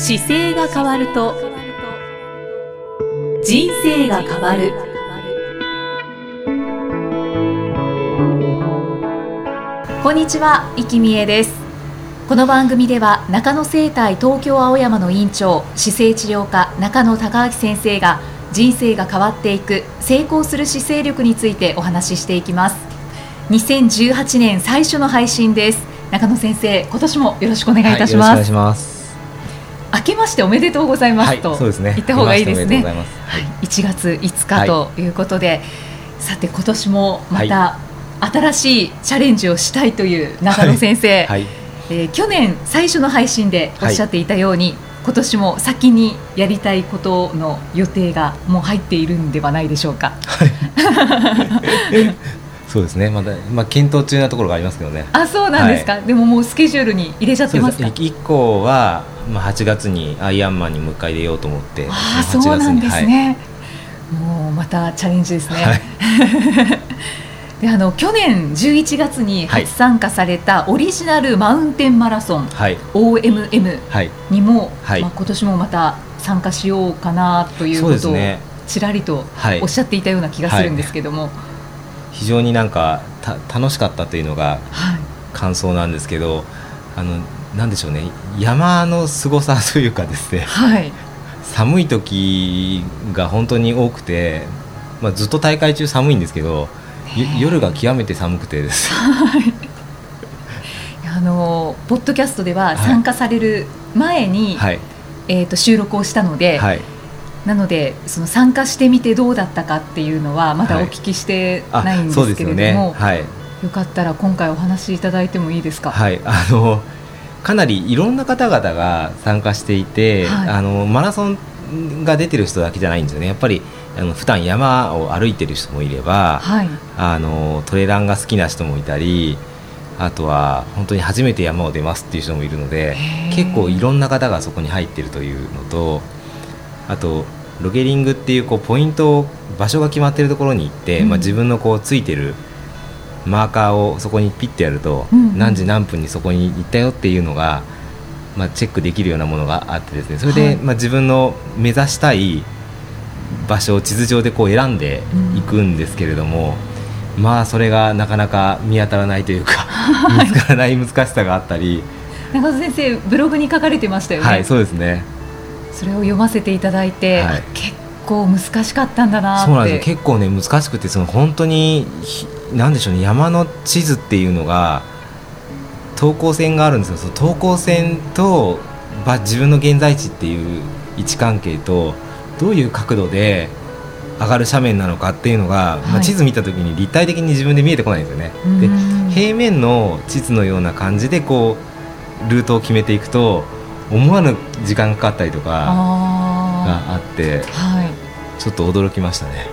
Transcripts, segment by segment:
姿勢が変わると人生が変わる。こんにちは、生きみえです。この番組では中野生態東京青山の院長姿勢治療科中野孝明先生が人生が変わっていく成功する姿勢力についてお話ししていきます。2018年最初の配信です。中野先生今年もよろしくお願いいたします、はい、お願いします。明けましておめでとうございますと、言った方がいいですね。はい、1月5日とい。うことで、さて今年もまた新しいチャレンジをしたいという中野先生、はい。えー去年最初の配信でおっしゃっていたように、今年も先にやりたいことの予定がもう入っているんではないでしょうか。そうですね。まだ、まあ、検討中なところがありますけどね。あそうなんですか、でももうスケジュールに入れちゃってますか？1個は、まあ、8月にアイアンマンにもう一回出ようと思ってああ8そうなんですはい。ね、もうまたチャレンジですね、はい。であの去年11月に初参加されたオリジナルマウンテンマラソン、はい。OMM はい。にも、はい。まあ、今年もまた参加しようかなということをちらりとはい。おっしゃっていたような気がするんですけども、非常になんかた楽しかったというのがはい。感想なんですけどあのなんでしょうね。山の凄さというかですね。はい。寒い時が本当に多くて、まあ、ずっと大会中寒いんですけど、夜が極めて寒くてです。あのポッドキャストでははい参加される前に、はい。えー、と収録をしたので、はいなのでその参加してみてどうだったかっていうのはまだお聞きしてあないんですすけれども、よね。はい。よかったら今回お話しいただいてもいいですか？はい、あのかなりいろんな方々が参加していて、はい。あのマラソンが出てる人だけじゃないんですよね。やっぱりあの普段山を歩いてる人もいれば、はい、あのトレランが好きな人もいたりあとは本当に初めて山を出ますっていう人もいるので結構いろんな方がそこに入ってるというのとあとロゲリングっていうこうポイントを場所が決まってるところに行って、うん。まあ、自分のこうついてるマーカーをそこにピッてやると、うん。うん何時何分にそこに行ったよっていうのが、まあ、チェックできるようなものがあってですね。それで、はい。まあ、自分の目指したい場所を地図上でこう選んでいくんですけれども、まあそれがなかなか見当たらないというか 見つからない難しさがあったり、中田先生ブログに書かれてましたよね。はいそうですねそれを読ませていただいて、はい。結構難しかったんだなって。そうなんですよ。結構ね難しくてその本当にひなんでしょうね山の地図っていうのが等高線があるんですよ。その等高線とば自分の現在地っていう位置関係とどういう角度で上がる斜面なのかっていうのが、まあ、はい。地図見た時に立体的に自分で見えてこないんですよね。でうん。平面の地図のような感じでこうルートを決めていくと思わぬ時間がかかったりとかがああってあはい。ちょっと驚きましたね。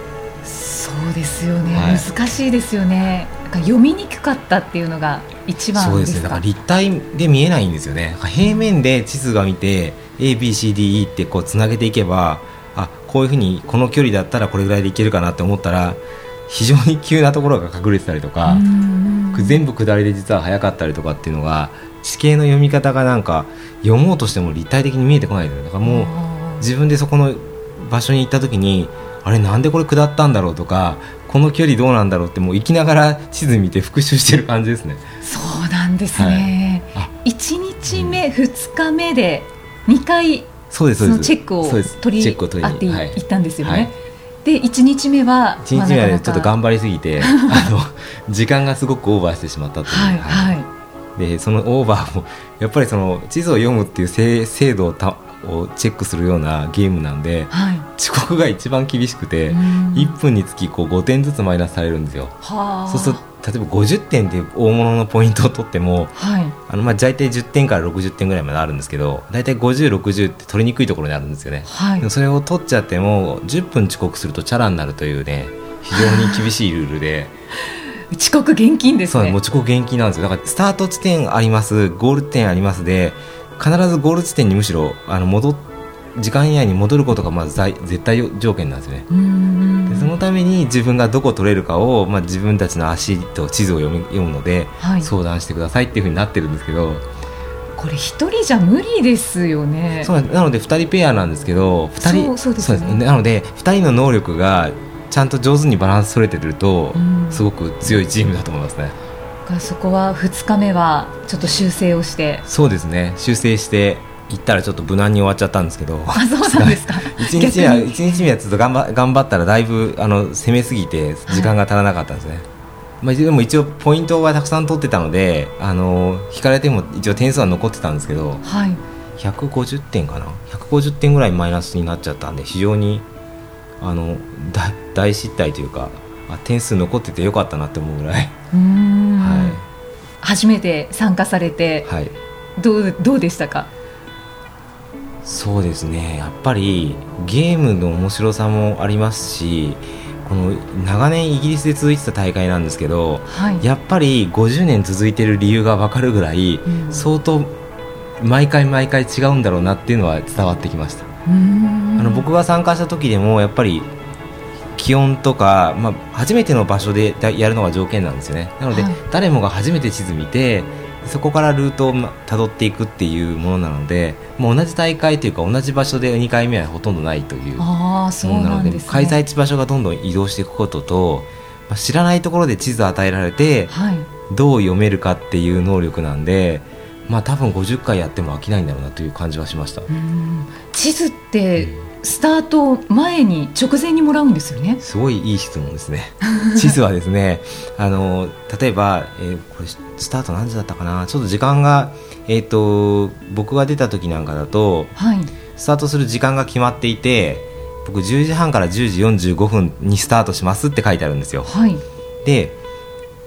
そうですよね、はい。難しいですよね。読みにくかったっていうのが一番そうですすね。だから立体で見えないんですよね。平面で地図が見て ABCDE ってこうつなげていけばあこういうふうにこの距離だったらこれぐらいでいけるかなって思ったら非常に急なところが隠れてたりとかう、ん全部下りで実は速かったりとかっていうのが地形の読み方がなんか読もうとしても立体的に見えてこないんですよ。だからもう自分でそこの場所に行った時にあれなんでこれ下ったんだろうとかこの距離どうなんだろうってもう行きながら地図見て復習してる感じですね。そうなんですね、あ。一日目、二日目で二回そうですそのそうです。チェックをそうチェックを取り合ってい。ったんですよね、はい。で一日目は一日目はねちょっと頑張張りすぎてあの時間がすごくオーバーしてしまったという、はいはいでそのオーバーも やっぱりその地図を読むっていう精精度をたをチェックするようなゲームなんではい。遅刻が一番厳しくてうん。1分につきこう5点ずつマイナスされるんですよ。はあ。そうすると例えば50点で大物のポイントを取ってもはい。あのまあ大体10点から60点ぐらいまであるんですけど大体5060って取りにくいところにあるんですよね。はい。それを取っちゃっても10分遅刻するとチャラになるというね非常に厳しいルールで遅刻厳禁ですね。そうもう遅刻厳禁なんですよ。だからスタート地点あります。ゴール地点ありますで必ずゴール地点にむしろあの戻っ時間以内に戻ることがまず在絶対条件なんですよね。でそのために自分がどこ取れるかを、まあ、自分たちの足と地図を読み読むので、はい。相談してくださいっていうふうになってるんですけど。ここれ一人じゃ無理ですよね。そうなので2人ペアなんですけど2人そうですね。なので2人の能力がちゃんと上手にバランス取れてると、うん、すごく強いチームだと思いますね。そこは2日目はちょっと修正をして。そうですね。修正して行ったらちょっと無難に終わっちゃったんですけど。あそうなんですか。1日目は一日目はちょっと頑張頑張ったらだいぶあの攻めすぎて時間が足らなかったんですね、はい、まあ、でも一応ポイントはたくさん取ってたのであの引かれても一応点数は残ってたんですけど、はい、150点かな？150点ぐらいマイナスになっちゃったんで非常にあの大失態というかあ点数残っててよかったなって思うぐらい、はい、初めて参加されて、はい、どうどうでしたか？そうですね。やっぱりゲームの面白さもありますしこの長年イギリスで続いてた大会なんですけど、はい、やっぱり50年続いてる理由が分かるぐらい、うん、相当毎回毎回違うんだろうなっていうのは伝わってきましたあの僕が参加した時でもやっぱり気温とか、まあ、初めての場所でやるのが条件なんですよね。なので、はい、誰もが初めて地図見てそこからルートをたどっていくっていうものなのでもう同じ大会というか同じ場所で2回目はほとんどないというものなので、ね、開催地場所がどんどん移動していくことと、まあ、知らないところで地図を与えられて、はい、どう読めるかっていう能力なんで。まあ多分50回やっても飽きないんだろうなという感じはしました地図ってスタート前に直前にもらうんですよね？すごいいい質問ですね。地図はですねあの例えば、えー、これスタート何時だったかな？ちょっと時間が、えーと、僕が出た時なんかだと、はい、スタートする時間が決まっていて僕10時半から10時45分にスタートしますって書いてあるんですよ、はい、で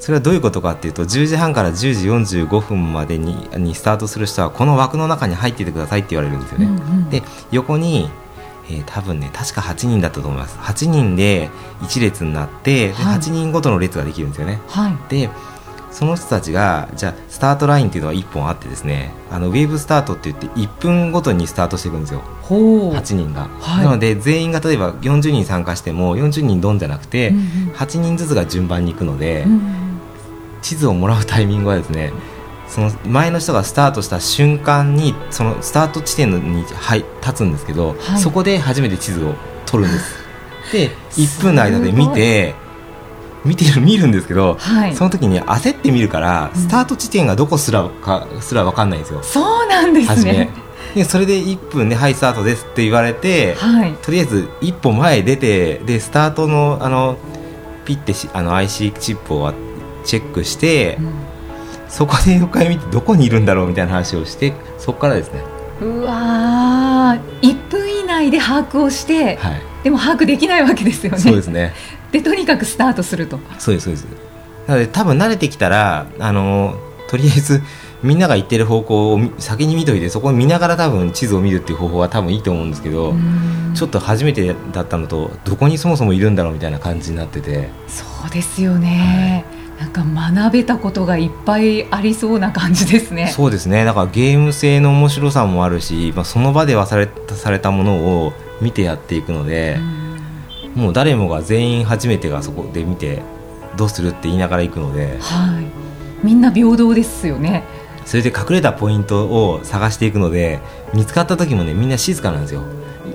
それはどういうことかっていうと10時半から10時45分までににスタートする人はこの枠の中に入っててくださいって言われるんですよね、うんうん、で横にえー、多分ね確か8人だったと思います。8人で1列になって、はい、8人ごとの列ができるんですよね、はい、でその人たちがじゃあスタートラインっていうのは1本あってですねあのウェーブスタートって言って1分ごとにスタートしていくんですよ。8人が、はい、なので全員が例えば40人参加しても40人ドンじゃなくて、うんうん、8人ずつが順番に行くので、うんうん、地図をもらうタイミングはですねその前の人がスタートした瞬間にそのスタート地点に、はい、立つんですけど、はい、そこで初めて地図を取るんです。で1分の間で見て見てる見るんですけど、はい、その時に焦って見るからスタート地点がどこすらかすら分かんないんですよ。そうなんですね。でそれで1分で「はいスタートです」って言われて、はい、とりあえず一歩前出てでスタートのあのピッてあの IC チップをチェックして、うんそこで横回見てどこにいるんだろうみたいな話をしてそこからですね。うわ1分以内で把握をして、はい、でも把握できないわけですよね。そうですね。でとにかくスタートすると。そうですそうです。なので多分慣れてきたらあのとりあえずみんなが行ってる方向を先に見といてそこを見ながら多分地図を見るっていう方法は多分いいと思うんですけどちょっと初めてだったのとどこにそもそもいるんだろうみたいな感じになってて。そうですよね、はいなんか学べたことがいっぱいありそうな感じですね。そうですね。だからゲーム性の面白さもあるし、まあその場ではされされたものを見てやっていくので、うもう誰もが全員初めてがそこで見てどうするって言いながら行くので、はい。みんな平等ですよね。それで隠れたポイントを探していくので、見つかった時もねみんな静かなんですよ。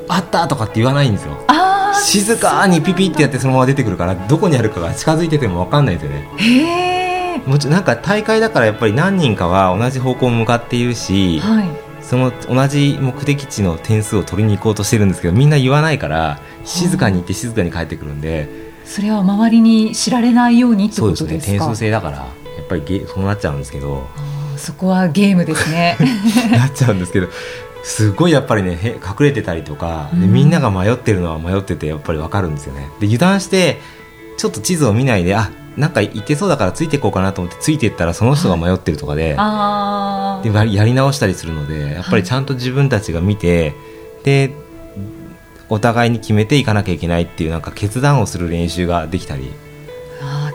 あったとかって言わないんですよ。あ静かにピピってやってそのまま出てくるからどこにあるかが近づいてても分かんないですよね。へえもちろんなんか大会だからやっぱり何人かは同じ方向向かっているし、はい、その同じ目的地の点数を取りに行こうとしてるんですけどみんな言わないから静かに行って静かに帰ってくるんで、それは周りに知られないようにってことですか？そうですね。点数制だからやっぱりゲそうなっちゃうんですけど。そこはゲームですね。なっちゃうんですけどすごいやっぱりね隠れてたりとか、でみんなが迷ってるのは迷っててやっぱり分かるんですよね。で油断してちょっと地図を見ないであなんか行ってそうだからついていこうかなと思ってついていったらその人が迷ってるとかではい、でやり直したりするのでやっぱりちゃんと自分たちが見て、はい、でお互いに決めていかなきゃいけないっていうなんか決断をする練習ができたり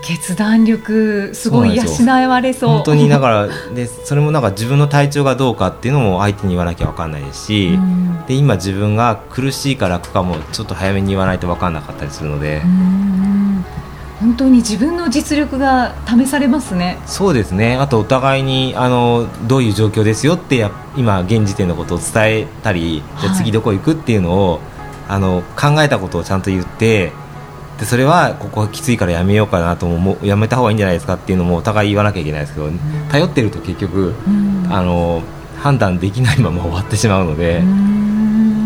決断力すごい養われそう。本当にだからでそれもなんか自分の体調がどうかっていうのも相手に言わなきゃ分かんないですし、うん、で今自分が苦しいか楽かもちょっと早めに言わないと分かんなかったりするので。本当に自分の実力が試されますね。そうですね。あとお互いにあのどういう状況ですよってや今現時点のことを伝えたり、はい、じゃ次どこ行くっていうのをあの考えたことをちゃんと言ってでそれはここはきついからやめようかなともやめた方がいいんじゃないですかっていうのもお互い言わなきゃいけないですけど、うん、頼ってると結局、うん、あの判断できないまま終わってしまうので。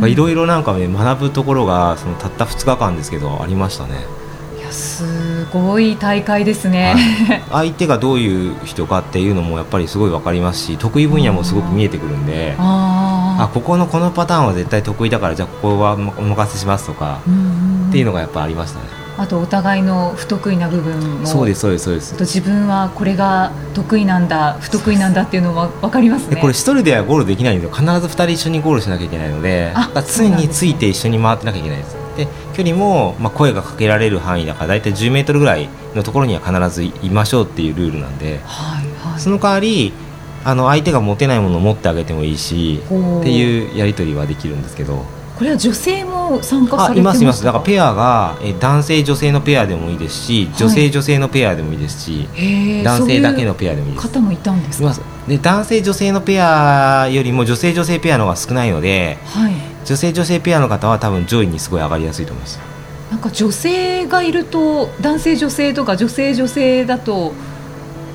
いろいろなんかね学ぶところがそのたった2日間ですけどありましたね。すごい大会ですね、はい、相手がどういう人かっていうのもやっぱりすごい分かりますし得意分野もすごく見えてくるんであここのこのパターンは絶対得意だからじゃあここはお任せしますとかっていうのがやっぱありましたね。あとお互いの不得意な部分もそうですそうですそうです。と自分はこれが得意なんだ不得意なんだっていうのは分かりますね。これ一人ではゴールできないんで必ず2人一緒にゴールしなきゃいけないので常について一緒に回ってなきゃいけないです。で距離も、まあ、声がかけられる範囲だから大体10メートルぐらいのところには必ずいましょうっていうルールなんで、はいはい、その代わりあの相手が持てないものを持ってあげてもいいしっていうやり取りはできるんですけどこれは女性も参加されていますいます。だからペアがえ男性女性のペアでもいいですし女性女性のペアでもいいですし、はい、男性だけのペアでもいいです。方もいたんですか？で男性女性のペアよりも女性女性ペアの方が少ないので、はい、女性女性ペアの方は多分上位にすごい上がりやすいと思います。なんか女性がいると男性女性とか女性女性だと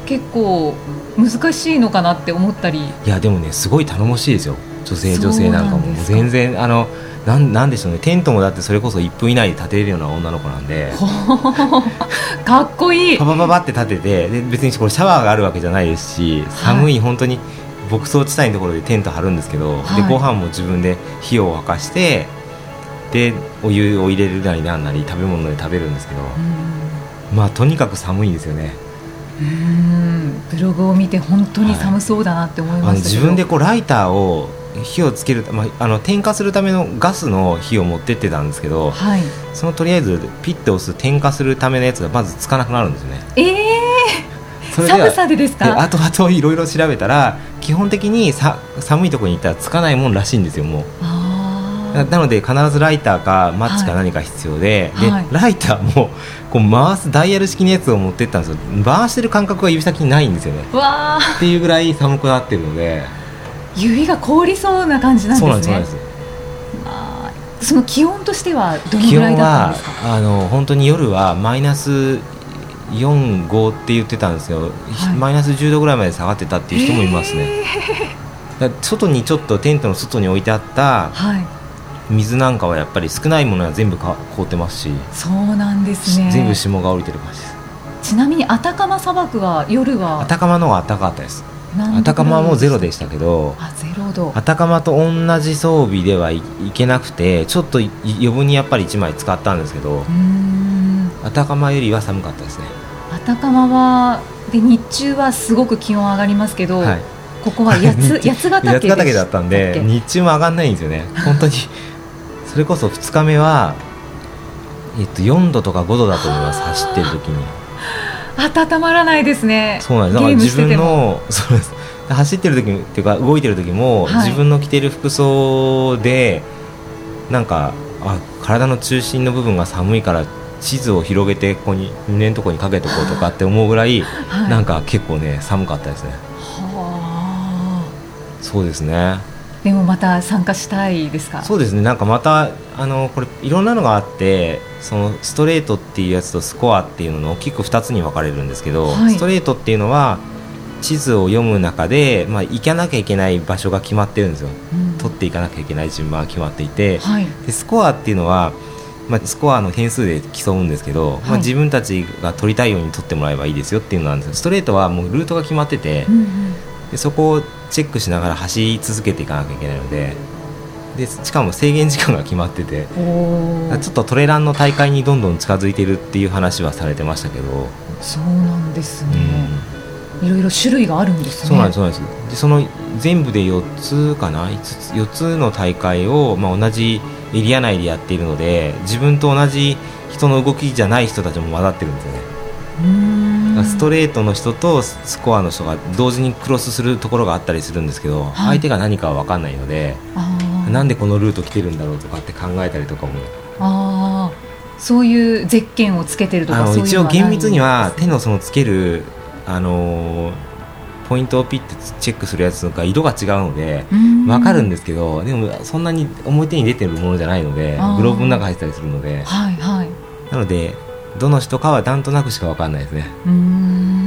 結構難しいのかなって思ったり。いやでもねすごい頼もしいですよ。女性女性なんかも全然あのなんなんでしょうね。テントもだってそれこそ1分以内で立てれるような女の子なんで。かっこいい。パパパパって立ててで別にこれシャワーがあるわけじゃないですし寒い本当に牧草地帯のところでテント張るんですけど、はい、でご飯も自分で火を沸かしてでお湯を入れるなりなんなり食べ物で食べるんですけど、まあとにかく寒いんですよね。うん。ブログを見て本当に寒そうだなって思います、はい、自分でこうライターを火をつける、まあ、あの点火するためのガスの火を持ってってたんですけど、はい、そのとりあえずピッて押す点火するためのやつがまずつかなくなるんですよね。えー。それで寒さでですか？あと あといろいろ調べたら基本的にさ寒いところに行ったらつかないもんらしいんですよもう。なので必ずライターかマッチか何か必要ではい、でライターもこう回すダイヤル式のやつを持ってったんですよ。回してる感覚が指先にないんですよね。っていうぐらい寒くなってるので指が凍りそうな感じなんですね。そうなんですその気温としてはどのぐらいだったんですか？あの本当に夜はマイナス4、5って言ってたんですけど、はい、マイナス10度ぐらいまで下がってたっていう人もいますね。外にちょっとテントの外に置いてあった水なんかはやっぱり少ないものは全部か凍ってますし。そうなんですね。全部霜が降りてる感じです。ちなみにアタカマ砂漠は夜は？アタカマの方が暖かかったですアタカマもゼロでしたけどあゼロ度。アタカマと同じ装備ではいけなくてちょっと余分にやっぱり1枚使ったんですけどアタカマよりは寒かったですね。アタカマはで日中はすごく気温上がりますけど、はい、ここは 八つ八ヶ岳八ヶ岳だったんで日中も上がらないんですよね。本当にそれこそ2日目は、えっと、4度とか5度だと思います走ってる時に温まらないですねそうなんですだから自分の そうです走ってる時っていうか動いてる時も、はい、自分の着てる服装でなんかあ体の中心の部分が寒いから地図を広げてここに胸のところにかけておこうとかって思うぐらい、はい、なんか結構ね寒かったですね。はあ、そうですね。でもまた参加したいですか？そうですね。なんかまたあのこれいろんなのがあって、そのストレートっていうやつとスコアっていうのの大きく2つに分かれるんですけど、はい、ストレートっていうのは地図を読む中で、まあ、行かなきゃいけない場所が決まってるんですよ、うん、取っていかなきゃいけない順番が決まっていて、はい、でスコアっていうのはまあ、スコアの点数で競うんですけど、はい、まあ、自分たちが取りたいように取ってもらえばいいですよっていうのなんですストレートはもうルートが決まってて、うんうん、でそこをチェックしながら走り続けていかなきゃいけないのででしかも制限時間が決まってて。ちょっとトレランの大会にどんどん近づいているっていう話はされてましたけど。そうなんですね、うん、いろいろ種類があるんですね。そうなんですそうなんです。でその全部で4つかな？5つ4つの大会を、まあ、同じエリア内でやっているので自分と同じ人の動きじゃない人たちも混ざってるんですよね。ストレートの人とスコアの人が同時にクロスするところがあったりするんですけど、はい、相手が何かは分かんないのでなんでこのルート来てるんだろうとかって考えたりとかも。あそういうゼッケンをつけてるとあかそういうのの一応厳密には手のそのつけるあのーポイントをピッてチェックするやつとか色が違うのでうん。わかるんですけどでもそんなに表に出てるものじゃないのでグローブの中入ってたりするので。はいはい。なのでどの人かはなんとなくしかわかんないですね。うーん。本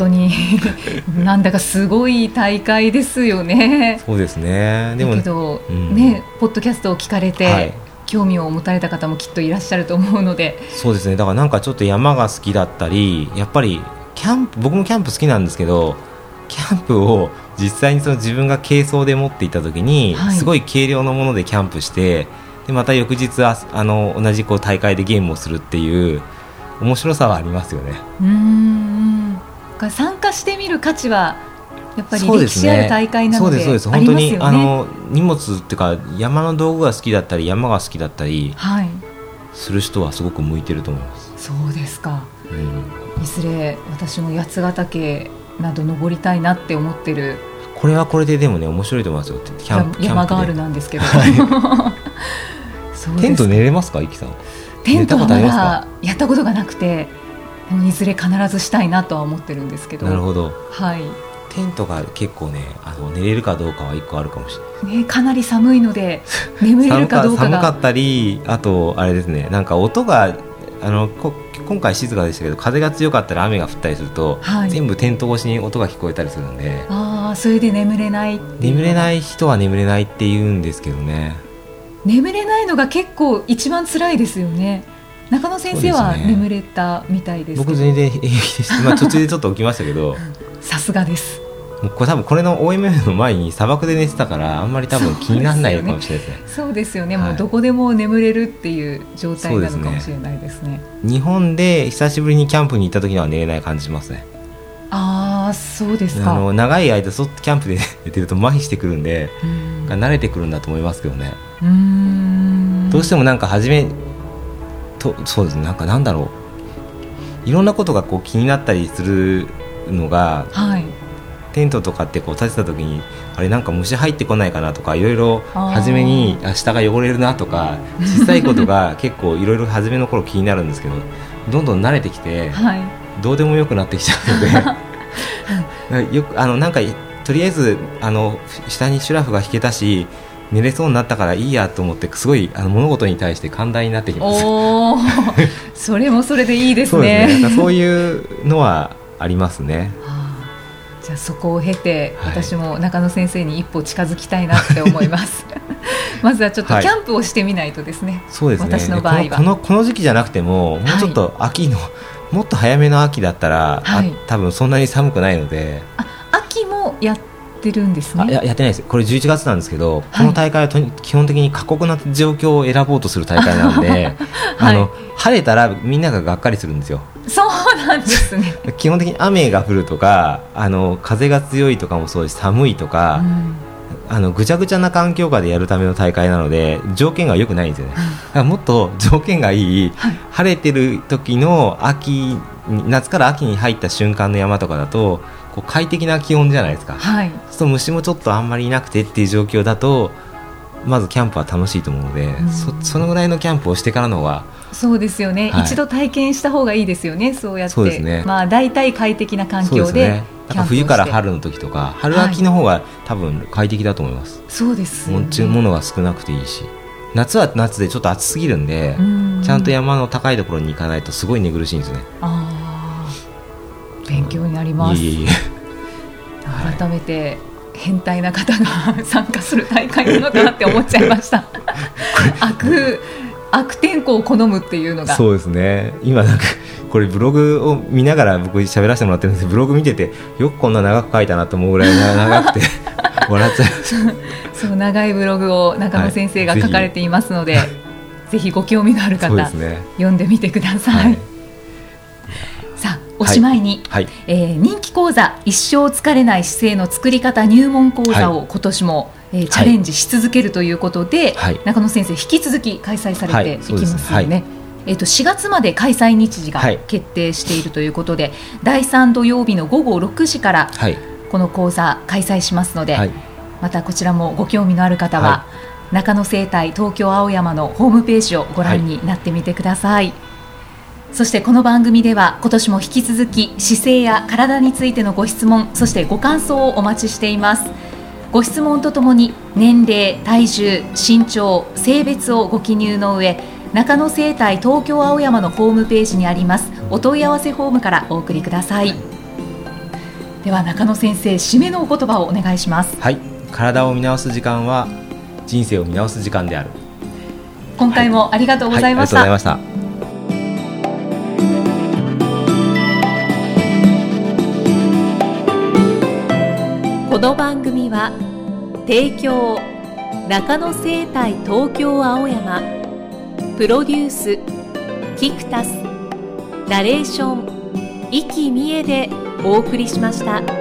当に なんだかすごい大会ですよね。そうですね。でもだけど、うん。ねポッドキャストを聞かれて、はい。興味を持たれた方もきっといらっしゃると思うので、そうですね。だからなんかちょっと山が好きだったりやっぱりキャンプ僕もキャンプ好きなんですけどキャンプを実際にその自分が軽装で持っていった時に、はい。すごい軽量のものでキャンプしてでまた翌日ああの同じこう大会でゲームをするっていう面白さはありますよね。うーん。だから参加してみる価値はやっぱり歴史ある大会なのでそうですそう。です本当にあの荷物っていうか山の道具が好きだったり山が好きだったりはい、する人はすごく向いてると思います。そうですか。うんいずれ私も八ヶ岳など登りたいなって思ってるこれはこれででもね面白いと思いますよ。キャンプ山ガールなんですけど。そうですテント寝れますか、イキさん？テントはまだやったことがなくていずれ必ずしたいなとは思ってるんですけど。なるほど。はい。テントが結構ね、あの寝れるかどうかは一個あるかもしれない。ね、かなり寒いので眠れるかどうかが。寒かったり、あとあれですね、なんか音があのこ今回静かでしたけど、風が強かったら雨が降ったりすると、はい。全部テント越しに音が聞こえたりするんで、ああそれで眠れない眠れない人は眠れないって言うんですけどね。眠れないのが結構一番辛いですよね中野先生は眠れたみたいですけど。僕全然平気でした。まあ途中でちょっと起きましたけど、さすがです。もうこれ多分これの OMM の前に砂漠で寝てたからあんまり多分気にならないかもしれないですね。そうですよね、はい。もうどこでも眠れるっていう状態なのかもしれないですね。日本で久しぶりにキャンプに行った時には寝れない感じしますね。ああそうですか。あの長い間外キャンプで寝てると麻痺してくるんでうん。慣れてくるんだと思いますけどね、どうしてもなんか初めとそうですね。なんかなんだろう。いろんなことがこう気になったりするのがはい。テントとかってこう立てた時にあれなんか虫入ってこないかなとかいろいろ初めにあ下が汚れるなとか小さいことが 結構いろいろ初めの頃気になるんですけどどんどん慣れてきてはい。どうでもよくなってきちゃうので。よくあのなんかとりあえずあの下にシュラフが引けたし寝れそうになったからいいやと思ってすごいあの物事に対して寛大になってきます。それもそれでいいですそうねですね。そういうのはありますね。はあじゃあそこを経て、はい。私も中野先生に一歩近づきたいなって思います。まずはちょっとはい。キャンプをしてみないとですね、そうですね。私の場合は。このこの時期じゃなくてももうちょっと秋の、もっと早めの秋だったら、はい。あ多分そんなに寒くないので、あ秋もやってるんですあねややってないです。これ11月なんですけど、この大会はとに基本的に過酷な状況を選ぼうとする大会なんで、あの晴れたらみんなががっかりするんですよ。そうなんですね、基本的に雨が降るとか、あの風が強いとかもそうです。し寒いとか、うん。あのぐちゃぐちゃな環境下でやるための大会なので条件が良くないんですよね。だからもっと条件がいい、はい。晴れてる時の秋に夏から秋に入った瞬間の山とかだとこう快適な気温じゃないですか。はい。そう虫もちょっとあんまりいなくてっていう状況だとまずキャンプは楽しいと思うので、ん。そそのぐらいのキャンプをしてからの方がそうですよね、はい。一度体験した方がいいですよねそうやって。そうですね。まあ大体快適な環境でね。冬から春の時とか春秋の方が多分快適だと思います。そうですよね。もちものが少なくていいし。夏は夏でちょっと暑すぎるんで、うん。ちゃんと山の高いところに行かないとすごい寝苦しいんですね。あー勉強になります。いえい改めて変態な方が参加する大会なのかなって思っちゃいました。悪悪天候を好むっていうのが。そうですね。今なんかこれブログを見ながら僕喋らせてもらってるんですけどブログ見ててよくこんな長く書いたなと思うぐらいな 長くて笑っちゃいましたそう長いブログを中野先生がはい書かれていますので、ぜひご興味のある方、ね。読んでみてください、はいおしまいに、はい。えー人気講座一生疲れない姿勢の作り方入門講座を今年も、えーチャレンジし続けるということで、はい。中野先生引き続き開催されてい。きますよね。えー、と4月まで開催日時がはい。決定しているということで、第3土曜日の午後6時からはい。この講座開催しますので、はい。またこちらもご興味のある方は、は中野生態東京青山のホームページをご覧になってみてください、はい、そしてこの番組では今年も引き続き姿勢や体についてのご質問そしてご感想をお待ちしています。ご質問とともに年齢体重身長性別をご記入の上中野生態東京青山のホームページにありますお問い合わせフォームからお送りください。では中野先生締めのお言葉をお願いします。はい。体を見直す時間は人生を見直す時間である。今回もありがとうございました、はい。はい、ありがとうございましたこの番組は提供中野生態東京青山プロデュースキクタスナレーション生きみえでお送りしました。